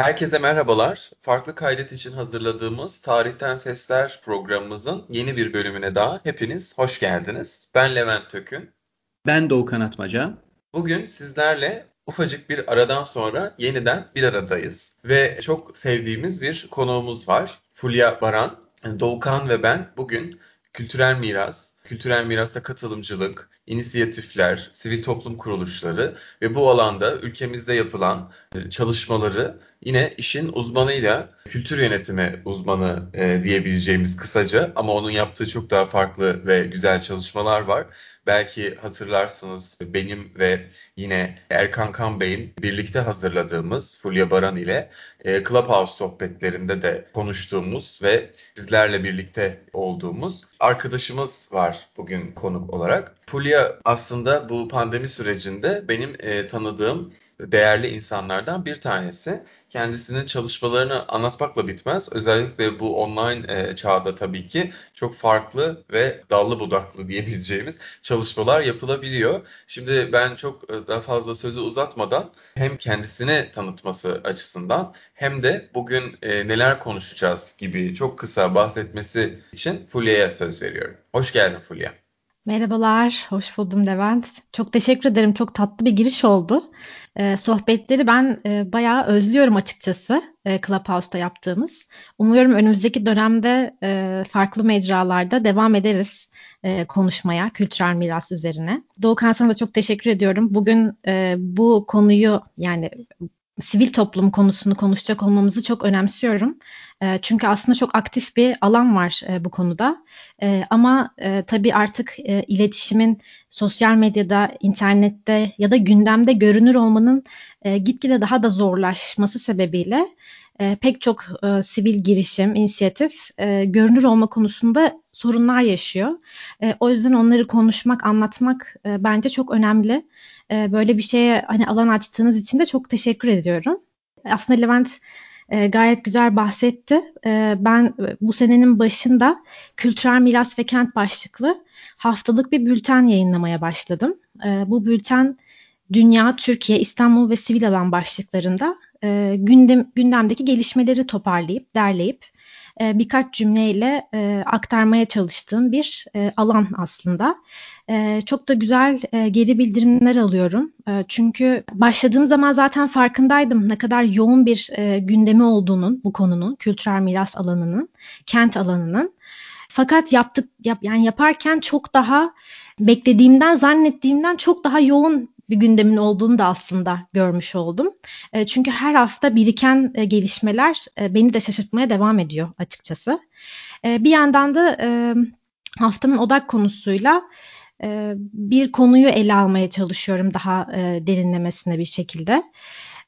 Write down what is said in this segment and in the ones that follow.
Herkese merhabalar. Farklı kaydet için hazırladığımız Tarihten Sesler programımızın yeni bir bölümüne daha hepiniz hoş geldiniz. Ben Levent Tökün. Ben Doğukan Atmaca. Bugün sizlerle ufacık bir aradan sonra yeniden bir aradayız. Ve çok sevdiğimiz bir konuğumuz var. Fulya Baran. Doğukan ve ben bugün kültürel miras, kültürel mirasta katılımcılık, inisiyatifler, sivil toplum kuruluşları ve bu alanda ülkemizde yapılan e, çalışmaları yine işin uzmanıyla kültür yönetimi uzmanı e, diyebileceğimiz kısaca ama onun yaptığı çok daha farklı ve güzel çalışmalar var. Belki hatırlarsınız benim ve yine Erkan Kan Bey'in birlikte hazırladığımız Fulya Baran ile e, Clubhouse sohbetlerinde de konuştuğumuz ve sizlerle birlikte olduğumuz arkadaşımız var bugün konuk olarak. Fulya aslında bu pandemi sürecinde benim e, tanıdığım değerli insanlardan bir tanesi. Kendisinin çalışmalarını anlatmakla bitmez. Özellikle bu online e, çağda tabii ki çok farklı ve dallı budaklı diyebileceğimiz çalışmalar yapılabiliyor. Şimdi ben çok e, daha fazla sözü uzatmadan hem kendisini tanıtması açısından hem de bugün e, neler konuşacağız gibi çok kısa bahsetmesi için Fulya'ya söz veriyorum. Hoş geldin Fulya. Merhabalar, hoş buldum Levent. Çok teşekkür ederim. Çok tatlı bir giriş oldu. Ee, sohbetleri ben e, bayağı özlüyorum açıkçası e, Clubhouse'da yaptığımız. Umuyorum önümüzdeki dönemde e, farklı mecralarda devam ederiz e, konuşmaya kültürel miras üzerine. Doğukan sana da çok teşekkür ediyorum. Bugün e, bu konuyu yani sivil toplum konusunu konuşacak olmamızı çok önemsiyorum. E, çünkü aslında çok aktif bir alan var e, bu konuda. E, ama e, tabii artık e, iletişimin sosyal medyada, internette ya da gündemde görünür olmanın e, gitgide daha da zorlaşması sebebiyle pek çok sivil girişim, inisiyatif görünür olma konusunda sorunlar yaşıyor. O yüzden onları konuşmak, anlatmak bence çok önemli. E, böyle bir şeye hani alan açtığınız için de çok teşekkür ediyorum. Aslında Levent e, gayet güzel bahsetti. E, ben bu senenin başında kültürel miras ve kent başlıklı haftalık bir bülten yayınlamaya başladım. E, bu bülten Dünya, Türkiye, İstanbul ve sivil alan başlıklarında e, gündem, gündemdeki gelişmeleri toparlayıp, derleyip e, birkaç cümleyle e, aktarmaya çalıştığım bir e, alan aslında. E, çok da güzel geri bildirimler alıyorum. Çünkü başladığım zaman zaten farkındaydım ne kadar yoğun bir gündemi olduğunun bu konunun, kültürel miras alanının, kent alanının. Fakat yaptık yap, yani yaparken çok daha beklediğimden, zannettiğimden çok daha yoğun bir gündemin olduğunu da aslında görmüş oldum. E, çünkü her hafta biriken e, gelişmeler e, beni de şaşırtmaya devam ediyor açıkçası. Bir yandan da haftanın odak konusuyla bir konuyu ele almaya çalışıyorum daha derinlemesine bir şekilde.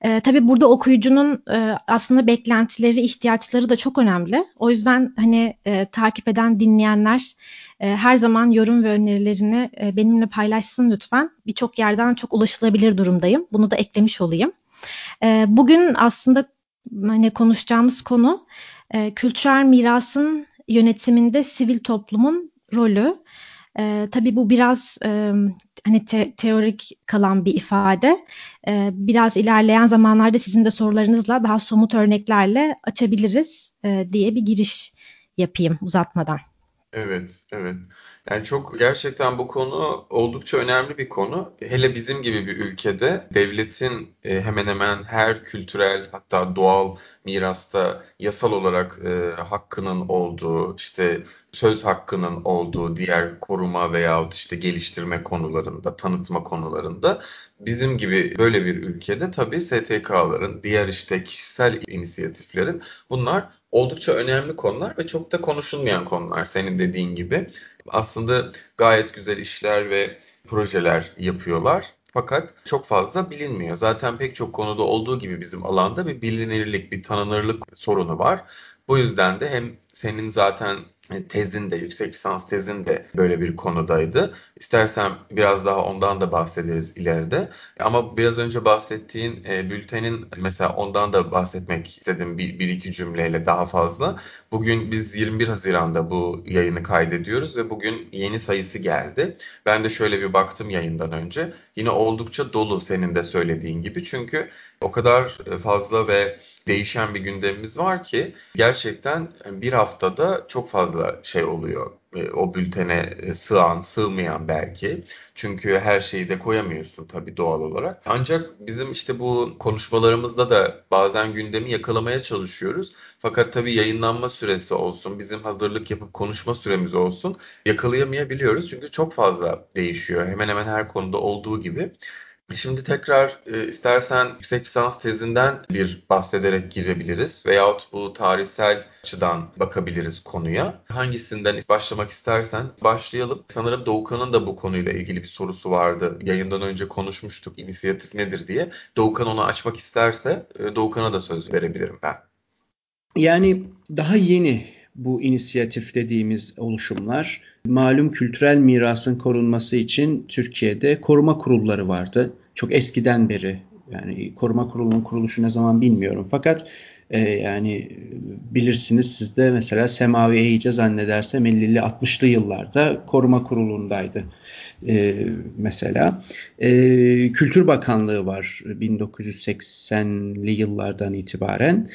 E, tabii burada okuyucunun e, aslında beklentileri, ihtiyaçları da çok önemli. O yüzden hani e, takip eden dinleyenler e, her zaman yorum ve önerilerini e, benimle paylaşsın lütfen. Birçok yerden çok ulaşılabilir durumdayım. Bunu da eklemiş olayım. E, bugün aslında hani konuşacağımız konu e, kültürel mirasın yönetiminde sivil toplumun rolü. E, tabii bu biraz e, hani te- teorik kalan bir ifade. E, biraz ilerleyen zamanlarda sizin de sorularınızla daha somut örneklerle açabiliriz e, diye bir giriş yapayım uzatmadan. Evet, evet. Yani çok gerçekten bu konu oldukça önemli bir konu. Hele bizim gibi bir ülkede devletin e, hemen hemen her kültürel hatta doğal mirasta yasal olarak e, hakkının olduğu, işte söz hakkının olduğu diğer koruma veyahut işte geliştirme konularında, tanıtma konularında bizim gibi böyle bir ülkede tabii STK'ların, diğer işte kişisel inisiyatiflerin bunlar oldukça önemli konular ve çok da konuşulmayan konular senin dediğin gibi. Aslında gayet güzel işler ve projeler yapıyorlar. Fakat çok fazla bilinmiyor. Zaten pek çok konuda olduğu gibi bizim alanda bir bilinirlik, bir tanınırlık sorunu var. Bu yüzden de hem senin zaten tezin de, yüksek lisans tezin de böyle bir konudaydı. İstersen biraz daha ondan da bahsederiz ileride. Ama biraz önce bahsettiğin e, bültenin mesela ondan da bahsetmek istedim bir, bir iki cümleyle daha fazla. Bugün biz 21 Haziran'da bu yayını kaydediyoruz ve bugün yeni sayısı geldi. Ben de şöyle bir baktım yayından önce. Yine oldukça dolu senin de söylediğin gibi. Çünkü o kadar fazla ve değişen bir gündemimiz var ki gerçekten bir haftada çok fazla şey oluyor e, o bültene e, sığan, sığmayan belki. Çünkü her şeyi de koyamıyorsun tabii doğal olarak. Ancak bizim işte bu konuşmalarımızda da bazen gündemi yakalamaya çalışıyoruz. Fakat tabii yayınlanma süresi olsun, bizim hazırlık yapıp konuşma süremiz olsun yakalayamayabiliyoruz. Çünkü çok fazla değişiyor. Hemen hemen her konuda olduğu gibi. Şimdi tekrar e, istersen yüksek lisans tezinden bir bahsederek girebiliriz veyahut bu tarihsel açıdan bakabiliriz konuya. Hangisinden başlamak istersen başlayalım. Sanırım Doğukan'ın da bu konuyla ilgili bir sorusu vardı. Yayından önce konuşmuştuk inisiyatif nedir diye. Doğukan onu açmak isterse e, Doğukan'a da söz verebilirim ben. Yani daha yeni bu inisiyatif dediğimiz oluşumlar malum kültürel mirasın korunması için Türkiye'de koruma kurulları vardı. Çok eskiden beri yani koruma kurulunun kuruluşu ne zaman bilmiyorum fakat e, yani bilirsiniz siz de mesela Semavi Eyice zannedersem 50'li 60'lı yıllarda koruma kurulundaydı e, mesela. E, Kültür Bakanlığı var 1980'li yıllardan itibaren.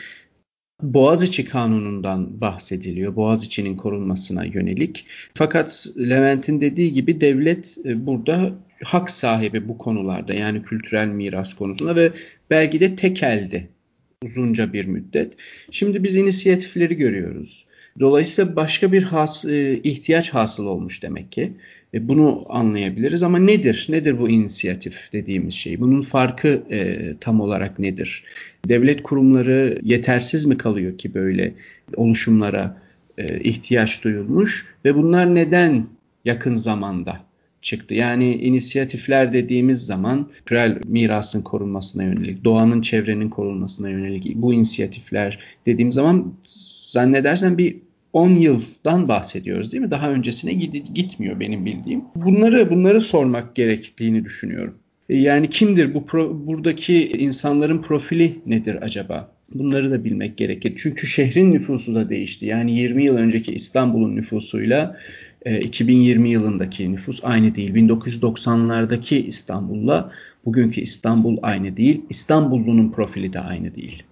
Boğaziçi Kanunu'ndan bahsediliyor. Boğaziçi'nin korunmasına yönelik. Fakat Levent'in dediği gibi devlet e, burada hak sahibi bu konularda yani kültürel miras konusunda ve belki de tek elde uzunca bir müddet. Şimdi biz inisiyatifleri görüyoruz. Dolayısıyla başka bir has, e, ihtiyaç hasıl olmuş demek ki. E, bunu anlayabiliriz ama nedir? Nedir bu inisiyatif dediğimiz şey? Bunun farkı e, tam olarak nedir? Devlet kurumları yetersiz mi kalıyor ki böyle oluşumlara e, ihtiyaç duyulmuş ve bunlar neden yakın zamanda çıktı. Yani inisiyatifler dediğimiz zaman kültürel mirasın korunmasına yönelik, doğanın çevrenin korunmasına yönelik bu inisiyatifler dediğim zaman zannedersen bir 10 yıldan bahsediyoruz değil mi? Daha öncesine gitmiyor benim bildiğim. Bunları bunları sormak gerektiğini düşünüyorum. E, yani kimdir bu pro, buradaki insanların profili nedir acaba? Bunları da bilmek gerekir. Çünkü şehrin nüfusu da değişti. Yani 20 yıl önceki İstanbul'un nüfusuyla 2020 e, yılındaki nüfus aynı değil. 1990'lardaki İstanbul'la bugünkü İstanbul aynı değil. İstanbullunun profili de aynı değil.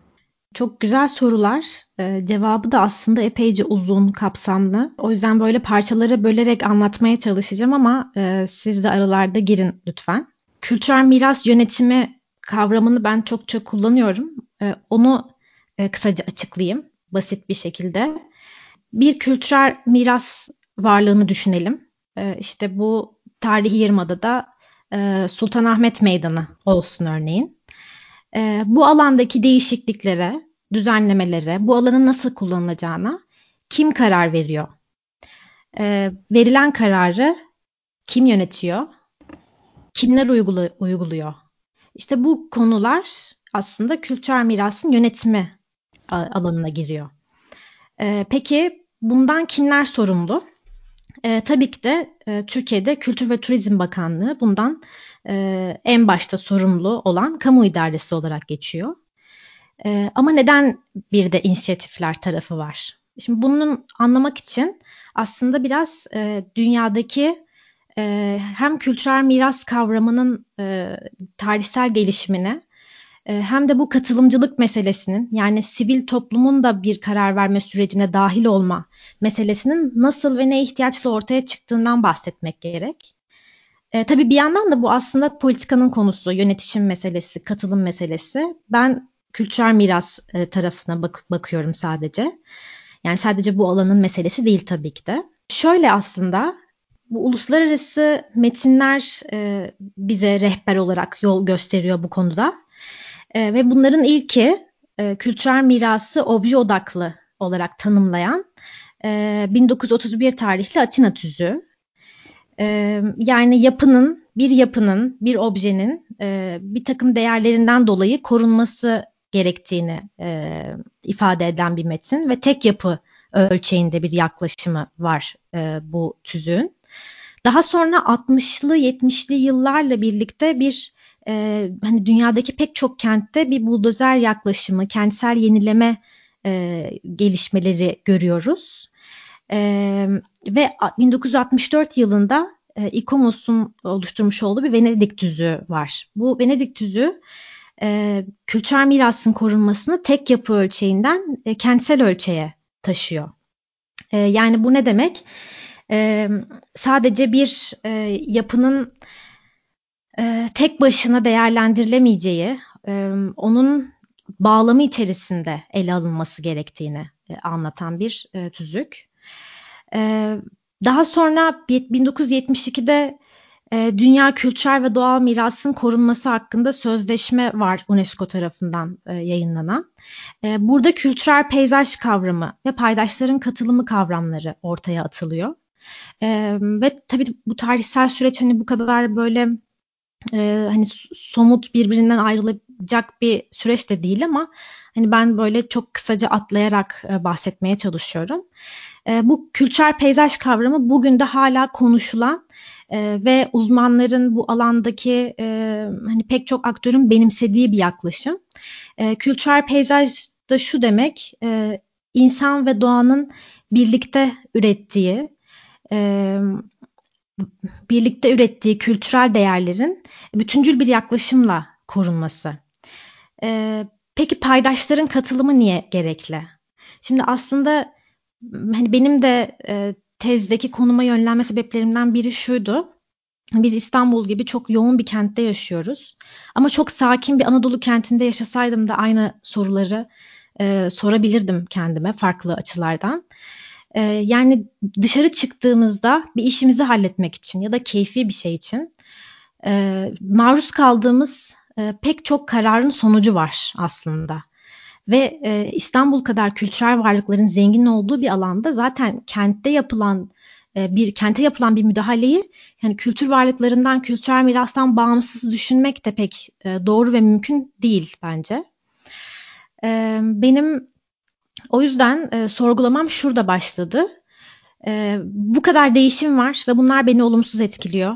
Çok güzel sorular. Ee, cevabı da aslında epeyce uzun, kapsamlı. O yüzden böyle parçalara bölerek anlatmaya çalışacağım ama e, siz de aralarda girin lütfen. Kültürel miras yönetimi kavramını ben çok çok kullanıyorum. E, onu e, kısaca açıklayayım basit bir şekilde. Bir kültürel miras varlığını düşünelim. E, işte bu tarihi yarımadada e, Sultanahmet Meydanı olsun örneğin. E, bu alandaki değişikliklere, düzenlemelere, bu alanın nasıl kullanılacağına kim karar veriyor? E, verilen kararı kim yönetiyor? Kimler uygula, uyguluyor? İşte bu konular aslında kültürel mirasın yönetimi alanına giriyor. E, peki bundan kimler sorumlu? E, tabii ki de e, Türkiye'de Kültür ve Turizm Bakanlığı bundan e, en başta sorumlu olan kamu idaresi olarak geçiyor. E, ama neden bir de inisiyatifler tarafı var? Şimdi bunun anlamak için aslında biraz e, dünyadaki e, hem kültürel miras kavramının e, tarihsel gelişimine e, hem de bu katılımcılık meselesinin yani sivil toplumun da bir karar verme sürecine dahil olma meselesinin nasıl ve ne ihtiyaçla ortaya çıktığından bahsetmek gerek. E, tabii bir yandan da bu aslında politikanın konusu, yönetişim meselesi, katılım meselesi. Ben kültürel miras e, tarafına bak- bakıyorum sadece. Yani sadece bu alanın meselesi değil tabii ki de. Şöyle aslında bu uluslararası metinler e, bize rehber olarak yol gösteriyor bu konuda. E, ve bunların ilki e, kültürel mirası obje odaklı olarak tanımlayan e, 1931 tarihli Atina tüzüğü. E, yani yapının, bir yapının, bir objenin e, bir takım değerlerinden dolayı korunması gerektiğini e, ifade eden bir metin ve tek yapı ölçeğinde bir yaklaşımı var e, bu tüzüğün. Daha sonra 60'lı 70'li yıllarla birlikte bir e, hani dünyadaki pek çok kentte bir buldozer yaklaşımı, kentsel yenileme e, gelişmeleri görüyoruz. E, ve 1964 yılında e, İKOMOS'un oluşturmuş olduğu bir Venedik tüzüğü var. Bu Venedik tüzüğü e, kültürel mirasın korunmasını tek yapı ölçeğinden e, kentsel ölçeğe taşıyor. E, yani bu ne demek? E, sadece bir e, yapının e, tek başına değerlendirilemeyeceği, e, onun bağlamı içerisinde ele alınması gerektiğini e, anlatan bir e, tüzük. E, daha sonra 1972'de e, Dünya Kültürel ve Doğal Mirasın Korunması hakkında sözleşme var UNESCO tarafından e, yayınlanan. E, burada kültürel peyzaj kavramı ve paydaşların katılımı kavramları ortaya atılıyor. E, ve tabii bu tarihsel süreç hani bu kadar böyle e, hani somut birbirinden ayrılacak bir süreç de değil ama hani ben böyle çok kısaca atlayarak e, bahsetmeye çalışıyorum. Bu kültürel peyzaj kavramı bugün de hala konuşulan e, ve uzmanların bu alandaki e, hani pek çok aktörün benimsediği bir yaklaşım. E, kültürel peyzaj da şu demek, e, insan ve doğanın birlikte ürettiği, e, birlikte ürettiği kültürel değerlerin bütüncül bir yaklaşımla korunması. E, peki paydaşların katılımı niye gerekli? Şimdi aslında hani benim de e, tezdeki konuma yönlenme sebeplerimden biri şuydu. Biz İstanbul gibi çok yoğun bir kentte yaşıyoruz. Ama çok sakin bir Anadolu kentinde yaşasaydım da aynı soruları e, sorabilirdim kendime farklı açılardan. E, yani dışarı çıktığımızda bir işimizi halletmek için ya da keyfi bir şey için e, maruz kaldığımız e, pek çok kararın sonucu var aslında. Ve e, İstanbul kadar kültürel varlıkların zengin olduğu bir alanda zaten kentte yapılan e, bir kente yapılan bir müdahaleyi yani kültür varlıklarından, kültürel mirastan bağımsız düşünmek de pek e, doğru ve mümkün değil bence. E, benim o yüzden e, sorgulamam şurada başladı. E, bu kadar değişim var ve bunlar beni olumsuz etkiliyor.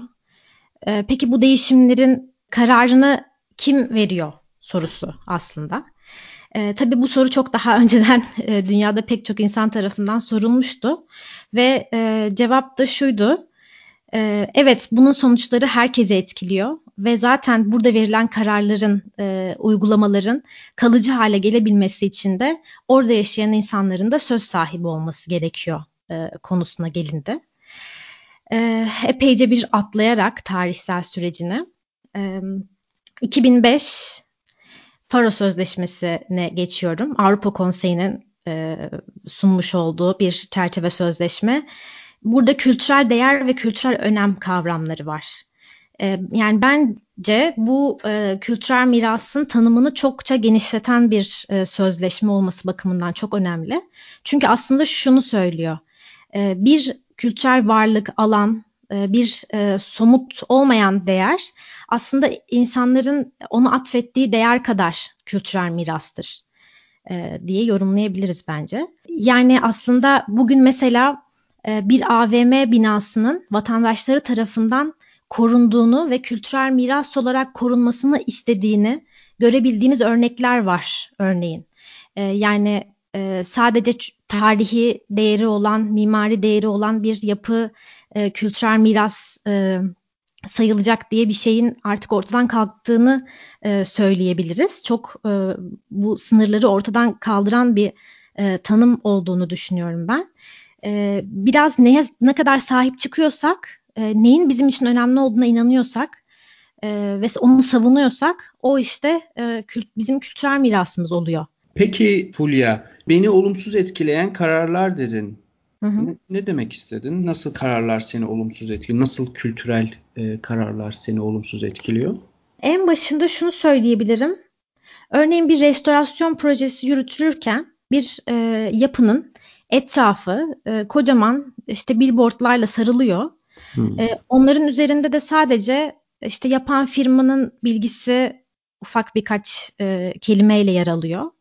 E, peki bu değişimlerin kararını kim veriyor sorusu aslında. E, tabii bu soru çok daha önceden e, dünyada pek çok insan tarafından sorulmuştu ve e, cevap da şuydu. E, evet bunun sonuçları herkese etkiliyor ve zaten burada verilen kararların, e, uygulamaların kalıcı hale gelebilmesi için de orada yaşayan insanların da söz sahibi olması gerekiyor e, konusuna gelindi. E, epeyce bir atlayarak tarihsel sürecini. E, 2005 Faro Sözleşmesi'ne geçiyorum. Avrupa Konseyi'nin e, sunmuş olduğu bir çerçeve sözleşme. Burada kültürel değer ve kültürel önem kavramları var. E, yani bence bu e, kültürel mirasın tanımını çokça genişleten bir e, sözleşme olması bakımından çok önemli. Çünkü aslında şunu söylüyor. E, bir kültürel varlık, alan, bir e, somut olmayan değer aslında insanların onu atfettiği değer kadar kültürel mirastır e, diye yorumlayabiliriz bence. Yani aslında bugün mesela bir AVM binasının vatandaşları tarafından korunduğunu ve kültürel miras olarak korunmasını istediğini görebildiğimiz örnekler var örneğin. Yani sadece tarihi değeri olan, mimari değeri olan bir yapı e, kültürel miras e, sayılacak diye bir şeyin artık ortadan kalktığını e, söyleyebiliriz. Çok e, bu sınırları ortadan kaldıran bir e, tanım olduğunu düşünüyorum ben. E, biraz neye ne kadar sahip çıkıyorsak, e, neyin bizim için önemli olduğuna inanıyorsak e, ve onu savunuyorsak o işte e, kült, bizim kültürel mirasımız oluyor. Peki Fulya, beni olumsuz etkileyen kararlar dedin. Hı hı. Ne, demek istedin? Nasıl kararlar seni olumsuz etkiliyor? Nasıl kültürel e, kararlar seni olumsuz etkiliyor? En başında şunu söyleyebilirim. Örneğin bir restorasyon projesi yürütülürken bir e, yapının etrafı e, kocaman işte billboardlarla sarılıyor. Hmm. E, onların üzerinde de sadece işte yapan firmanın bilgisi ufak birkaç e, kelimeyle yer alıyor.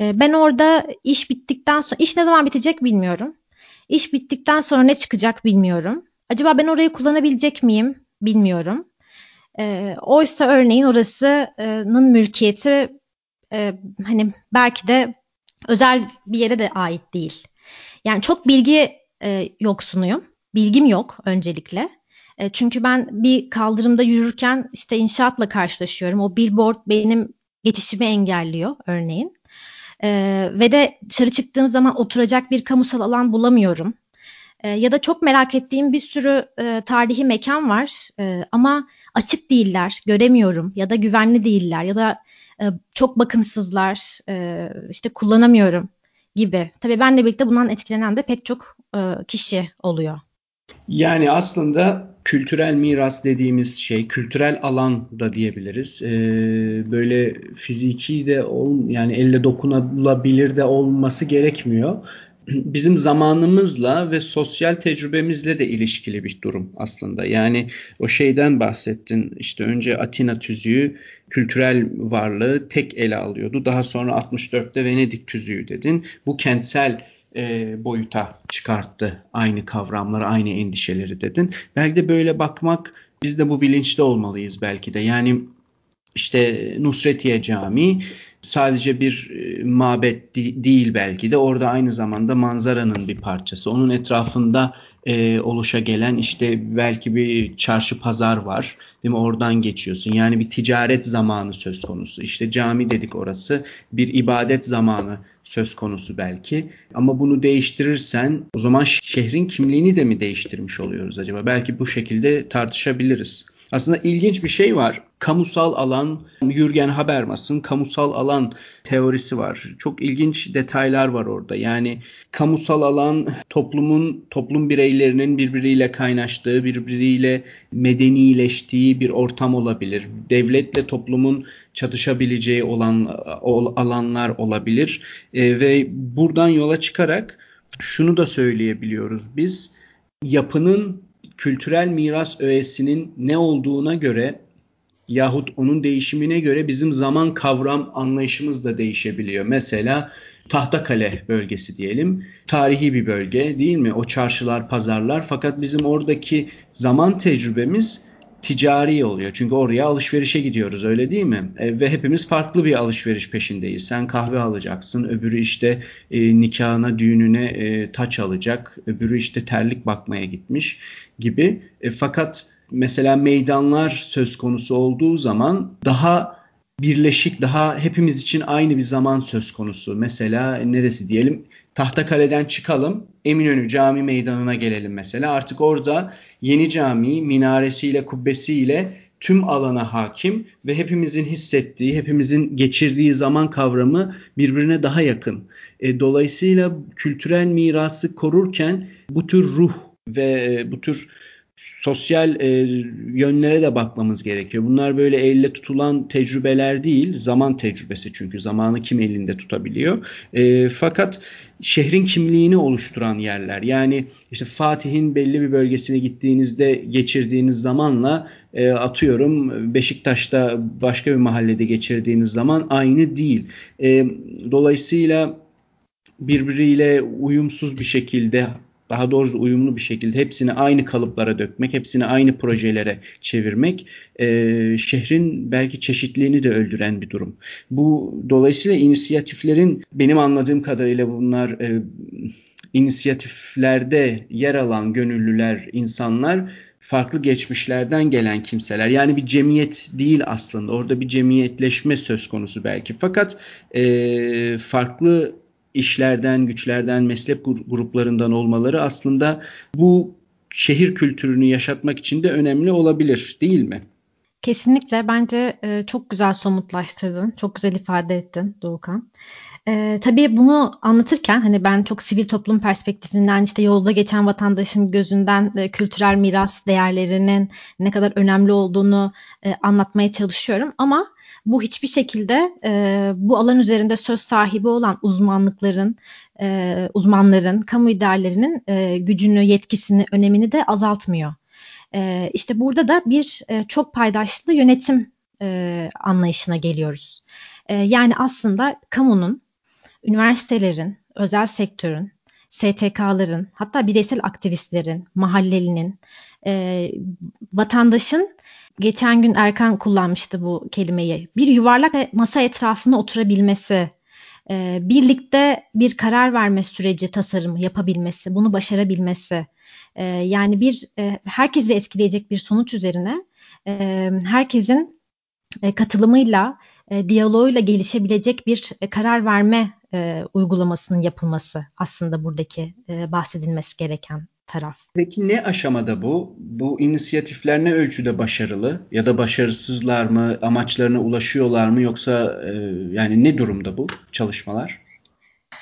E, ben orada iş bittikten sonra iş ne zaman bitecek bilmiyorum. İş bittikten sonra ne çıkacak bilmiyorum. Acaba ben orayı kullanabilecek miyim bilmiyorum. E, oysa örneğin orasının mülkiyeti e, hani belki de özel bir yere de ait değil. Yani çok bilgi e, yoksunuyum. Bilgim yok öncelikle. E, çünkü ben bir kaldırımda yürürken işte inşaatla karşılaşıyorum. O billboard benim geçişimi engelliyor örneğin. E, ve de dışarı çıktığım zaman oturacak bir kamusal alan bulamıyorum. E, ya da çok merak ettiğim bir sürü e, tarihi mekan var e, ama açık değiller, göremiyorum ya da güvenli değiller ya da e, çok bakımsızlar, e, işte kullanamıyorum gibi. Tabii benle birlikte bundan etkilenen de pek çok e, kişi oluyor. Yani aslında kültürel miras dediğimiz şey, kültürel alan da diyebiliriz. Ee, böyle fiziki de ol, yani elle dokunulabilir de olması gerekmiyor. Bizim zamanımızla ve sosyal tecrübemizle de ilişkili bir durum aslında. Yani o şeyden bahsettin. İşte önce Atina tüzüğü kültürel varlığı tek ele alıyordu. Daha sonra 64'te Venedik tüzüğü dedin. Bu kentsel e, boyuta çıkarttı aynı kavramları, aynı endişeleri dedin. Belki de böyle bakmak biz de bu bilinçte olmalıyız belki de. Yani işte Nusretiye Camii sadece bir e, mabet değil belki de orada aynı zamanda manzaranın bir parçası. Onun etrafında e, oluşa gelen işte belki bir çarşı pazar var. Değil mi? Oradan geçiyorsun. Yani bir ticaret zamanı söz konusu. İşte cami dedik orası. Bir ibadet zamanı söz konusu belki. Ama bunu değiştirirsen o zaman şehrin kimliğini de mi değiştirmiş oluyoruz acaba? Belki bu şekilde tartışabiliriz. Aslında ilginç bir şey var. Kamusal alan, Jürgen Habermas'ın kamusal alan teorisi var. Çok ilginç detaylar var orada. Yani kamusal alan toplumun, toplum bireylerinin birbiriyle kaynaştığı, birbiriyle medenileştiği bir ortam olabilir. Devletle toplumun çatışabileceği olan alanlar olabilir. E, ve buradan yola çıkarak şunu da söyleyebiliyoruz biz. Yapının kültürel miras öğesinin ne olduğuna göre yahut onun değişimine göre bizim zaman kavram anlayışımız da değişebiliyor. Mesela Tahtakale bölgesi diyelim. Tarihi bir bölge değil mi? O çarşılar, pazarlar fakat bizim oradaki zaman tecrübemiz ticari oluyor. Çünkü oraya alışverişe gidiyoruz öyle değil mi? E, ve hepimiz farklı bir alışveriş peşindeyiz. Sen kahve alacaksın, öbürü işte e, nikahına, düğününe e, taç alacak, öbürü işte terlik bakmaya gitmiş gibi. E, fakat mesela meydanlar söz konusu olduğu zaman daha birleşik, daha hepimiz için aynı bir zaman söz konusu. Mesela neresi diyelim? Tahtakale'den çıkalım, Eminönü Cami Meydanı'na gelelim mesela. Artık orada yeni cami minaresiyle, kubbesiyle tüm alana hakim ve hepimizin hissettiği, hepimizin geçirdiği zaman kavramı birbirine daha yakın. E, dolayısıyla kültürel mirası korurken bu tür ruh ve e, bu tür sosyal e, yönlere de bakmamız gerekiyor. Bunlar böyle elle tutulan tecrübeler değil, zaman tecrübesi çünkü zamanı kim elinde tutabiliyor. E, fakat şehrin kimliğini oluşturan yerler. Yani işte Fatih'in belli bir bölgesine gittiğinizde geçirdiğiniz zamanla e, atıyorum Beşiktaş'ta başka bir mahallede geçirdiğiniz zaman aynı değil. E, dolayısıyla birbiriyle uyumsuz bir şekilde daha doğrusu uyumlu bir şekilde hepsini aynı kalıplara dökmek, hepsini aynı projelere çevirmek e, şehrin belki çeşitliliğini de öldüren bir durum. Bu dolayısıyla inisiyatiflerin benim anladığım kadarıyla bunlar e, inisiyatiflerde yer alan gönüllüler, insanlar farklı geçmişlerden gelen kimseler. Yani bir cemiyet değil aslında. Orada bir cemiyetleşme söz konusu belki. Fakat e, farklı işlerden, güçlerden, meslek gruplarından olmaları aslında bu şehir kültürünü yaşatmak için de önemli olabilir değil mi? Kesinlikle bence e, çok güzel somutlaştırdın, çok güzel ifade ettin Doğukan. E, tabii bunu anlatırken hani ben çok sivil toplum perspektifinden işte yolda geçen vatandaşın gözünden e, kültürel miras değerlerinin ne kadar önemli olduğunu e, anlatmaya çalışıyorum ama bu hiçbir şekilde e, bu alan üzerinde söz sahibi olan uzmanlıkların, e, uzmanların, kamu idarelerinin e, gücünü, yetkisini, önemini de azaltmıyor. E, işte burada da bir e, çok paydaşlı yönetim e, anlayışına geliyoruz. E, yani aslında kamunun, üniversitelerin, özel sektörün, STK'ların, hatta bireysel aktivistlerin, mahallelinin, e, vatandaşın geçen gün Erkan kullanmıştı bu kelimeyi. Bir yuvarlak masa etrafında oturabilmesi, e, birlikte bir karar verme süreci tasarımı yapabilmesi, bunu başarabilmesi. E, yani bir e, herkesi etkileyecek bir sonuç üzerine herkesin katılımıyla e, diyaloğuyla gelişebilecek bir karar verme uygulamasının yapılması aslında buradaki bahsedilmesi gereken taraf. Peki ne aşamada bu? Bu inisiyatifler ne ölçüde başarılı ya da başarısızlar mı? Amaçlarına ulaşıyorlar mı yoksa e, yani ne durumda bu çalışmalar?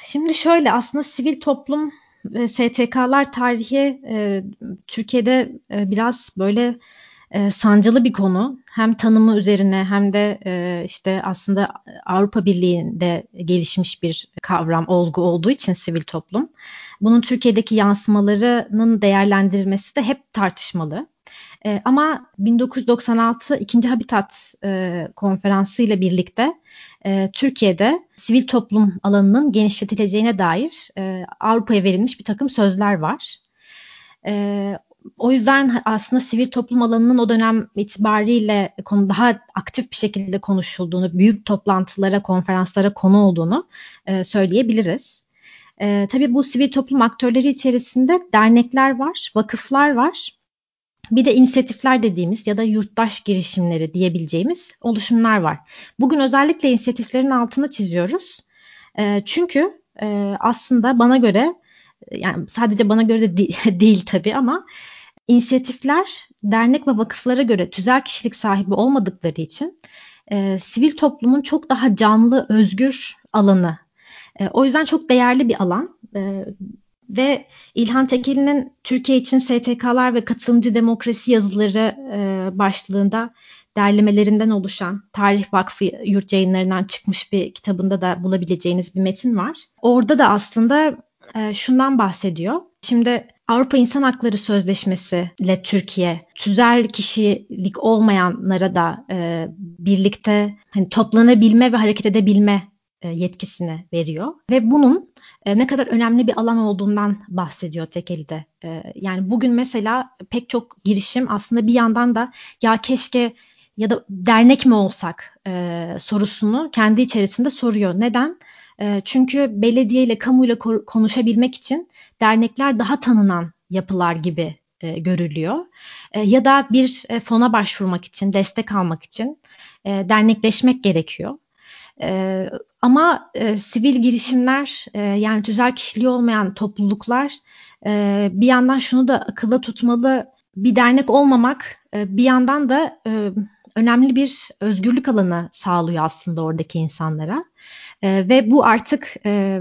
Şimdi şöyle aslında sivil toplum ve STK'lar tarihi e, Türkiye'de e, biraz böyle e, sancılı bir konu. Hem tanımı üzerine hem de e, işte aslında Avrupa Birliği'nde gelişmiş bir kavram, olgu olduğu için sivil toplum. Bunun Türkiye'deki yansımalarının değerlendirilmesi de hep tartışmalı. E, ama 1996 ikinci Habitat e, konferansı ile birlikte e, Türkiye'de sivil toplum alanının genişletileceğine dair Avrupa'ya verilmiş bir takım sözler var. O yüzden aslında sivil toplum alanının o dönem itibariyle konu daha aktif bir şekilde konuşulduğunu, büyük toplantılara, konferanslara konu olduğunu söyleyebiliriz. E, tabii bu sivil toplum aktörleri içerisinde dernekler var, vakıflar var. Bir de inisiyatifler dediğimiz ya da yurttaş girişimleri diyebileceğimiz oluşumlar var. Bugün özellikle inisiyatiflerin altını çiziyoruz. E, çünkü e, aslında bana göre yani sadece bana göre de değil tabii ama inisiyatifler dernek ve vakıflara göre tüzel kişilik sahibi olmadıkları için e, sivil toplumun çok daha canlı, özgür alanı. E, o yüzden çok değerli bir alan. E, ve İlhan Tekeli'nin Türkiye için STK'lar ve katılımcı demokrasi yazıları e, başlığında derlemelerinden oluşan Tarih Vakfı yurt yayınlarından çıkmış bir kitabında da bulabileceğiniz bir metin var. Orada da aslında e, şundan bahsediyor. Şimdi Avrupa İnsan Hakları Sözleşmesi ile Türkiye tüzel kişilik olmayanlara da e, birlikte hani toplanabilme ve hareket edebilme yetkisini veriyor ve bunun e, ne kadar önemli bir alan olduğundan bahsediyor Tekeli'de. E, yani bugün mesela pek çok girişim aslında bir yandan da ya keşke ya da dernek mi olsak e, sorusunu kendi içerisinde soruyor. Neden? E, çünkü belediye ile kamuyla konuşabilmek için dernekler daha tanınan yapılar gibi e, görülüyor. E, ya da bir e, fona başvurmak için, destek almak için e, dernekleşmek gerekiyor. Ama e, sivil girişimler e, yani tüzel kişiliği olmayan topluluklar e, bir yandan şunu da akılda tutmalı. Bir dernek olmamak e, bir yandan da e, önemli bir özgürlük alanı sağlıyor aslında oradaki insanlara. E, ve bu artık e,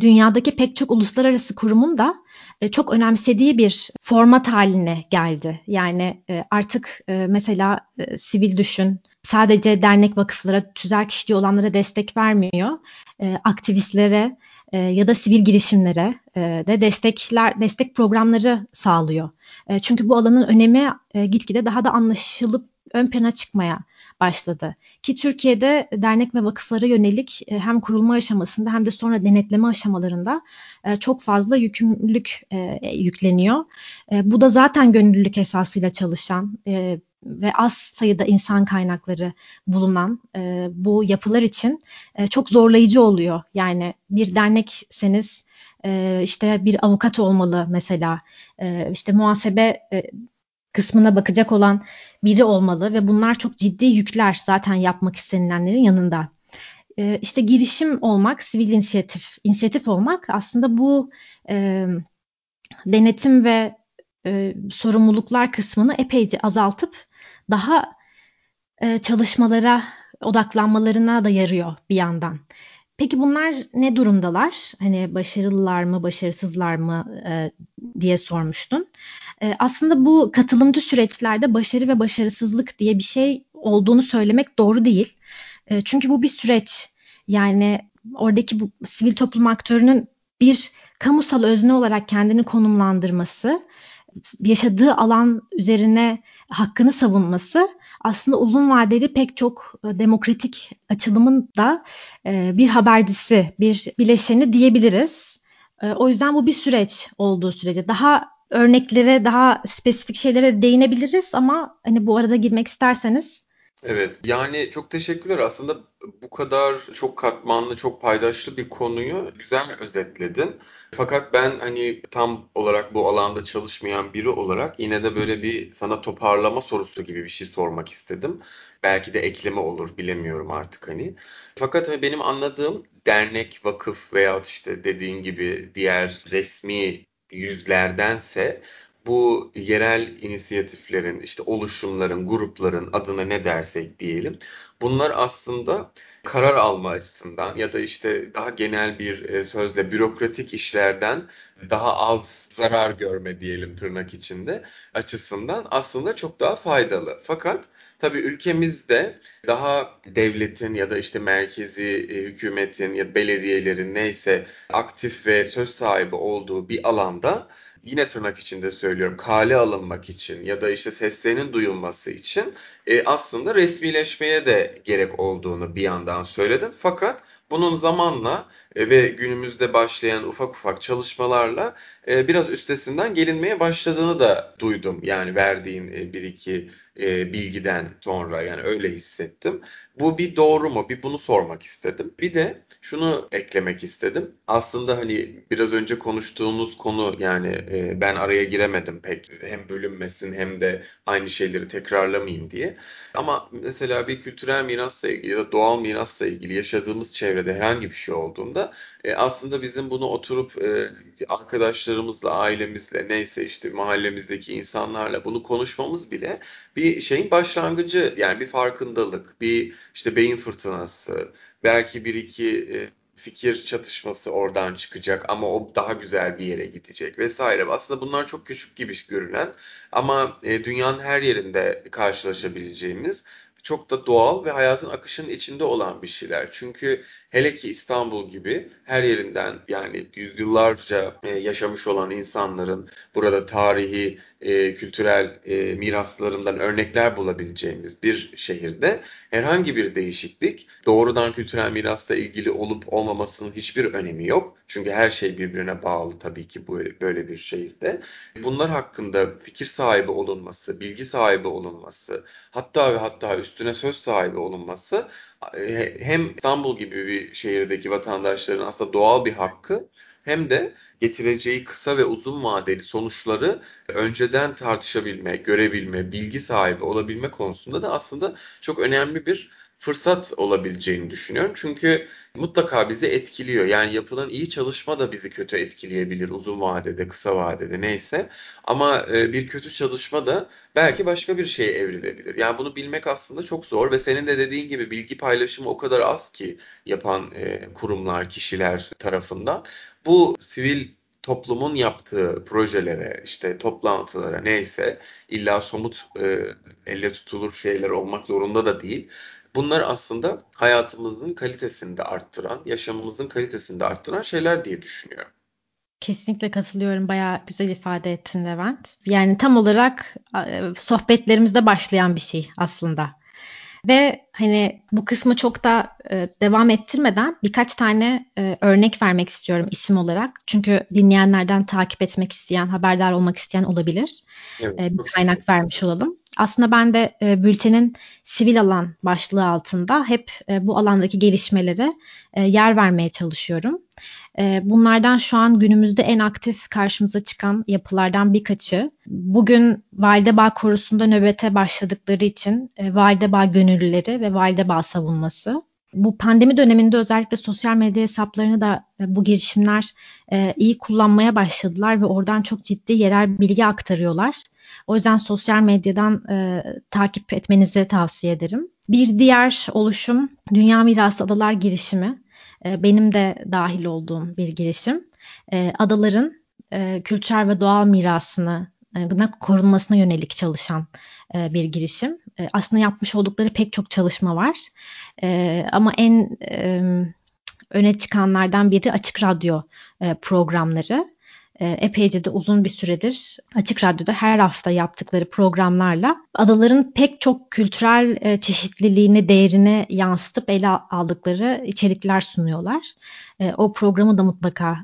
dünyadaki pek çok uluslararası kurumun da e, çok önemsediği bir format haline geldi. Yani e, artık e, mesela e, sivil düşün sadece dernek vakıflara, tüzel kişiliği olanlara destek vermiyor. E, aktivistlere e, ya da sivil girişimlere e, de destekler destek programları sağlıyor. E, çünkü bu alanın önemi e, gitgide daha da anlaşılıp ön plana çıkmaya başladı. Ki Türkiye'de dernek ve vakıflara yönelik e, hem kurulma aşamasında hem de sonra denetleme aşamalarında e, çok fazla yükümlülük e, yükleniyor. Bu da zaten gönüllülük esasıyla çalışan ve az sayıda insan kaynakları bulunan bu yapılar için çok zorlayıcı oluyor. Yani bir dernekseniz işte bir avukat olmalı mesela işte muhasebe kısmına bakacak olan biri olmalı ve bunlar çok ciddi yükler zaten yapmak istenilenlerin yanında. E, işte girişim olmak, sivil inisiyatif, inisiyatif olmak aslında bu e, denetim ve e, sorumluluklar kısmını epeyce azaltıp daha e, çalışmalara odaklanmalarına da yarıyor bir yandan. Peki bunlar ne durumdalar? Hani başarılılar mı, başarısızlar mı e, diye sormuştun. E, aslında bu katılımcı süreçlerde başarı ve başarısızlık diye bir şey olduğunu söylemek doğru değil. E, çünkü bu bir süreç. Yani oradaki bu sivil toplum aktörünün bir kamusal özne olarak kendini konumlandırması, yaşadığı alan üzerine hakkını savunması aslında uzun vadeli pek çok e, demokratik açılımın da e, bir habercisi, bir bileşeni diyebiliriz. E, o yüzden bu bir süreç olduğu sürece daha örneklere, daha spesifik şeylere değinebiliriz ama hani bu arada girmek isterseniz Evet yani çok teşekkürler. Aslında bu kadar çok katmanlı, çok paydaşlı bir konuyu güzel özetledin. Fakat ben hani tam olarak bu alanda çalışmayan biri olarak yine de böyle bir sana toparlama sorusu gibi bir şey sormak istedim. Belki de ekleme olur bilemiyorum artık hani. Fakat hani benim anladığım dernek, vakıf veya işte dediğin gibi diğer resmi yüzlerdense bu yerel inisiyatiflerin, işte oluşumların, grupların adına ne dersek diyelim. Bunlar aslında karar alma açısından ya da işte daha genel bir e, sözle bürokratik işlerden daha az zarar görme diyelim tırnak içinde açısından aslında çok daha faydalı. Fakat tabii ülkemizde daha devletin ya da işte merkezi e, hükümetin ya da belediyelerin neyse aktif ve söz sahibi olduğu bir alanda yine tırnak içinde söylüyorum kale alınmak için ya da işte seslerinin duyulması için e, aslında resmileşmeye de gerek olduğunu bir yandan söyledim. Fakat bunun zamanla e, ve günümüzde başlayan ufak ufak çalışmalarla e, biraz üstesinden gelinmeye başladığını da duydum. Yani verdiğin e, bir iki e, bilgiden sonra yani öyle hissettim. Bu bir doğru mu? Bir bunu sormak istedim. Bir de şunu eklemek istedim. Aslında hani biraz önce konuştuğumuz konu yani e, ben araya giremedim pek hem bölünmesin hem de aynı şeyleri tekrarlamayayım diye. Ama mesela bir kültürel mirasla ilgili ya da doğal mirasla ilgili yaşadığımız çevrede herhangi bir şey olduğunda e, aslında bizim bunu oturup e, arkadaşlarımızla, ailemizle neyse işte mahallemizdeki insanlarla bunu konuşmamız bile bir şeyin başlangıcı yani bir farkındalık, bir işte beyin fırtınası, belki bir iki e, fikir çatışması oradan çıkacak ama o daha güzel bir yere gidecek vesaire. Aslında bunlar çok küçük gibi görünen ama e, dünyanın her yerinde karşılaşabileceğimiz çok da doğal ve hayatın akışının içinde olan bir şeyler. Çünkü hele ki İstanbul gibi her yerinden yani yüzyıllarca e, yaşamış olan insanların burada tarihi, e, kültürel e, miraslarından örnekler bulabileceğimiz bir şehirde herhangi bir değişiklik doğrudan kültürel mirasla ilgili olup olmamasının hiçbir önemi yok. Çünkü her şey birbirine bağlı tabii ki böyle, böyle bir şehirde. Bunlar hakkında fikir sahibi olunması, bilgi sahibi olunması, hatta ve hatta üstüne söz sahibi olunması hem İstanbul gibi bir şehirdeki vatandaşların aslında doğal bir hakkı hem de getireceği kısa ve uzun vadeli sonuçları önceden tartışabilme, görebilme, bilgi sahibi olabilme konusunda da aslında çok önemli bir fırsat olabileceğini düşünüyorum. Çünkü mutlaka bizi etkiliyor. Yani yapılan iyi çalışma da bizi kötü etkileyebilir uzun vadede, kısa vadede neyse. Ama e, bir kötü çalışma da belki başka bir şeye evrilebilir. Yani bunu bilmek aslında çok zor ve senin de dediğin gibi bilgi paylaşımı o kadar az ki yapan e, kurumlar, kişiler tarafından. Bu sivil toplumun yaptığı projelere, işte toplantılara neyse illa somut e, elle tutulur şeyler olmak zorunda da değil. Bunlar aslında hayatımızın kalitesini de arttıran, yaşamımızın kalitesini de arttıran şeyler diye düşünüyorum. Kesinlikle katılıyorum. Bayağı güzel ifade ettin Levent. Yani tam olarak e, sohbetlerimizde başlayan bir şey aslında. Ve hani bu kısmı çok da e, devam ettirmeden birkaç tane e, örnek vermek istiyorum isim olarak. Çünkü dinleyenlerden takip etmek isteyen, haberdar olmak isteyen olabilir. Evet, e, bir kaynak vermiş olalım. Aslında ben de e, bültenin sivil alan başlığı altında hep e, bu alandaki gelişmelere e, yer vermeye çalışıyorum. E, bunlardan şu an günümüzde en aktif karşımıza çıkan yapılardan birkaçı. Bugün Validebağ Korusu'nda nöbete başladıkları için e, Validebağ gönüllüleri ve Validebağ savunması. Bu pandemi döneminde özellikle sosyal medya hesaplarını da e, bu girişimler e, iyi kullanmaya başladılar ve oradan çok ciddi yerel bilgi aktarıyorlar. O yüzden sosyal medyadan e, takip etmenizi tavsiye ederim. Bir diğer oluşum Dünya Mirası Adalar girişimi. E, benim de dahil olduğum bir girişim. E, adaların e, kültürel ve doğal mirasını e, korunmasına yönelik çalışan e, bir girişim. E, aslında yapmış oldukları pek çok çalışma var. E, ama en öne çıkanlardan biri açık radyo programları. Epeyce de uzun bir süredir Açık Radyo'da her hafta yaptıkları programlarla adaların pek çok kültürel e, çeşitliliğini, değerini yansıtıp ele aldıkları içerikler sunuyorlar. O programı da mutlaka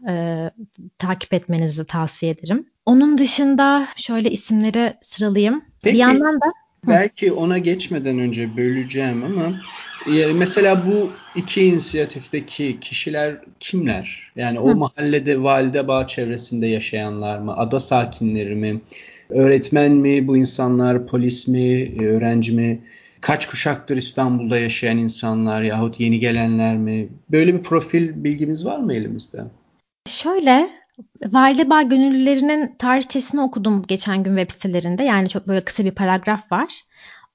takip etmenizi tavsiye ederim. Onun dışında şöyle isimleri sıralayayım. Peki, bir yandan da belki ona geçmeden önce böleceğim ama e, mesela bu iki inisiyatifteki kişiler kimler? Yani o Hı. mahallede valide bağ çevresinde yaşayanlar mı? Ada sakinleri mi? Öğretmen mi bu insanlar? Polis mi? Öğrenci mi? Kaç kuşaktır İstanbul'da yaşayan insanlar yahut yeni gelenler mi? Böyle bir profil bilgimiz var mı elimizde? Şöyle Validebağ gönüllülerinin tarihçesini okudum geçen gün web sitelerinde. Yani çok böyle kısa bir paragraf var.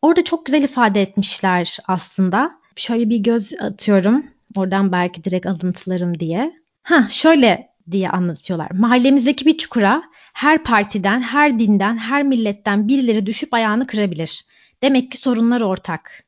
Orada çok güzel ifade etmişler aslında. Şöyle bir göz atıyorum. Oradan belki direkt alıntılarım diye. Ha şöyle diye anlatıyorlar. Mahallemizdeki bir çukura her partiden, her dinden, her milletten birileri düşüp ayağını kırabilir. Demek ki sorunlar ortak.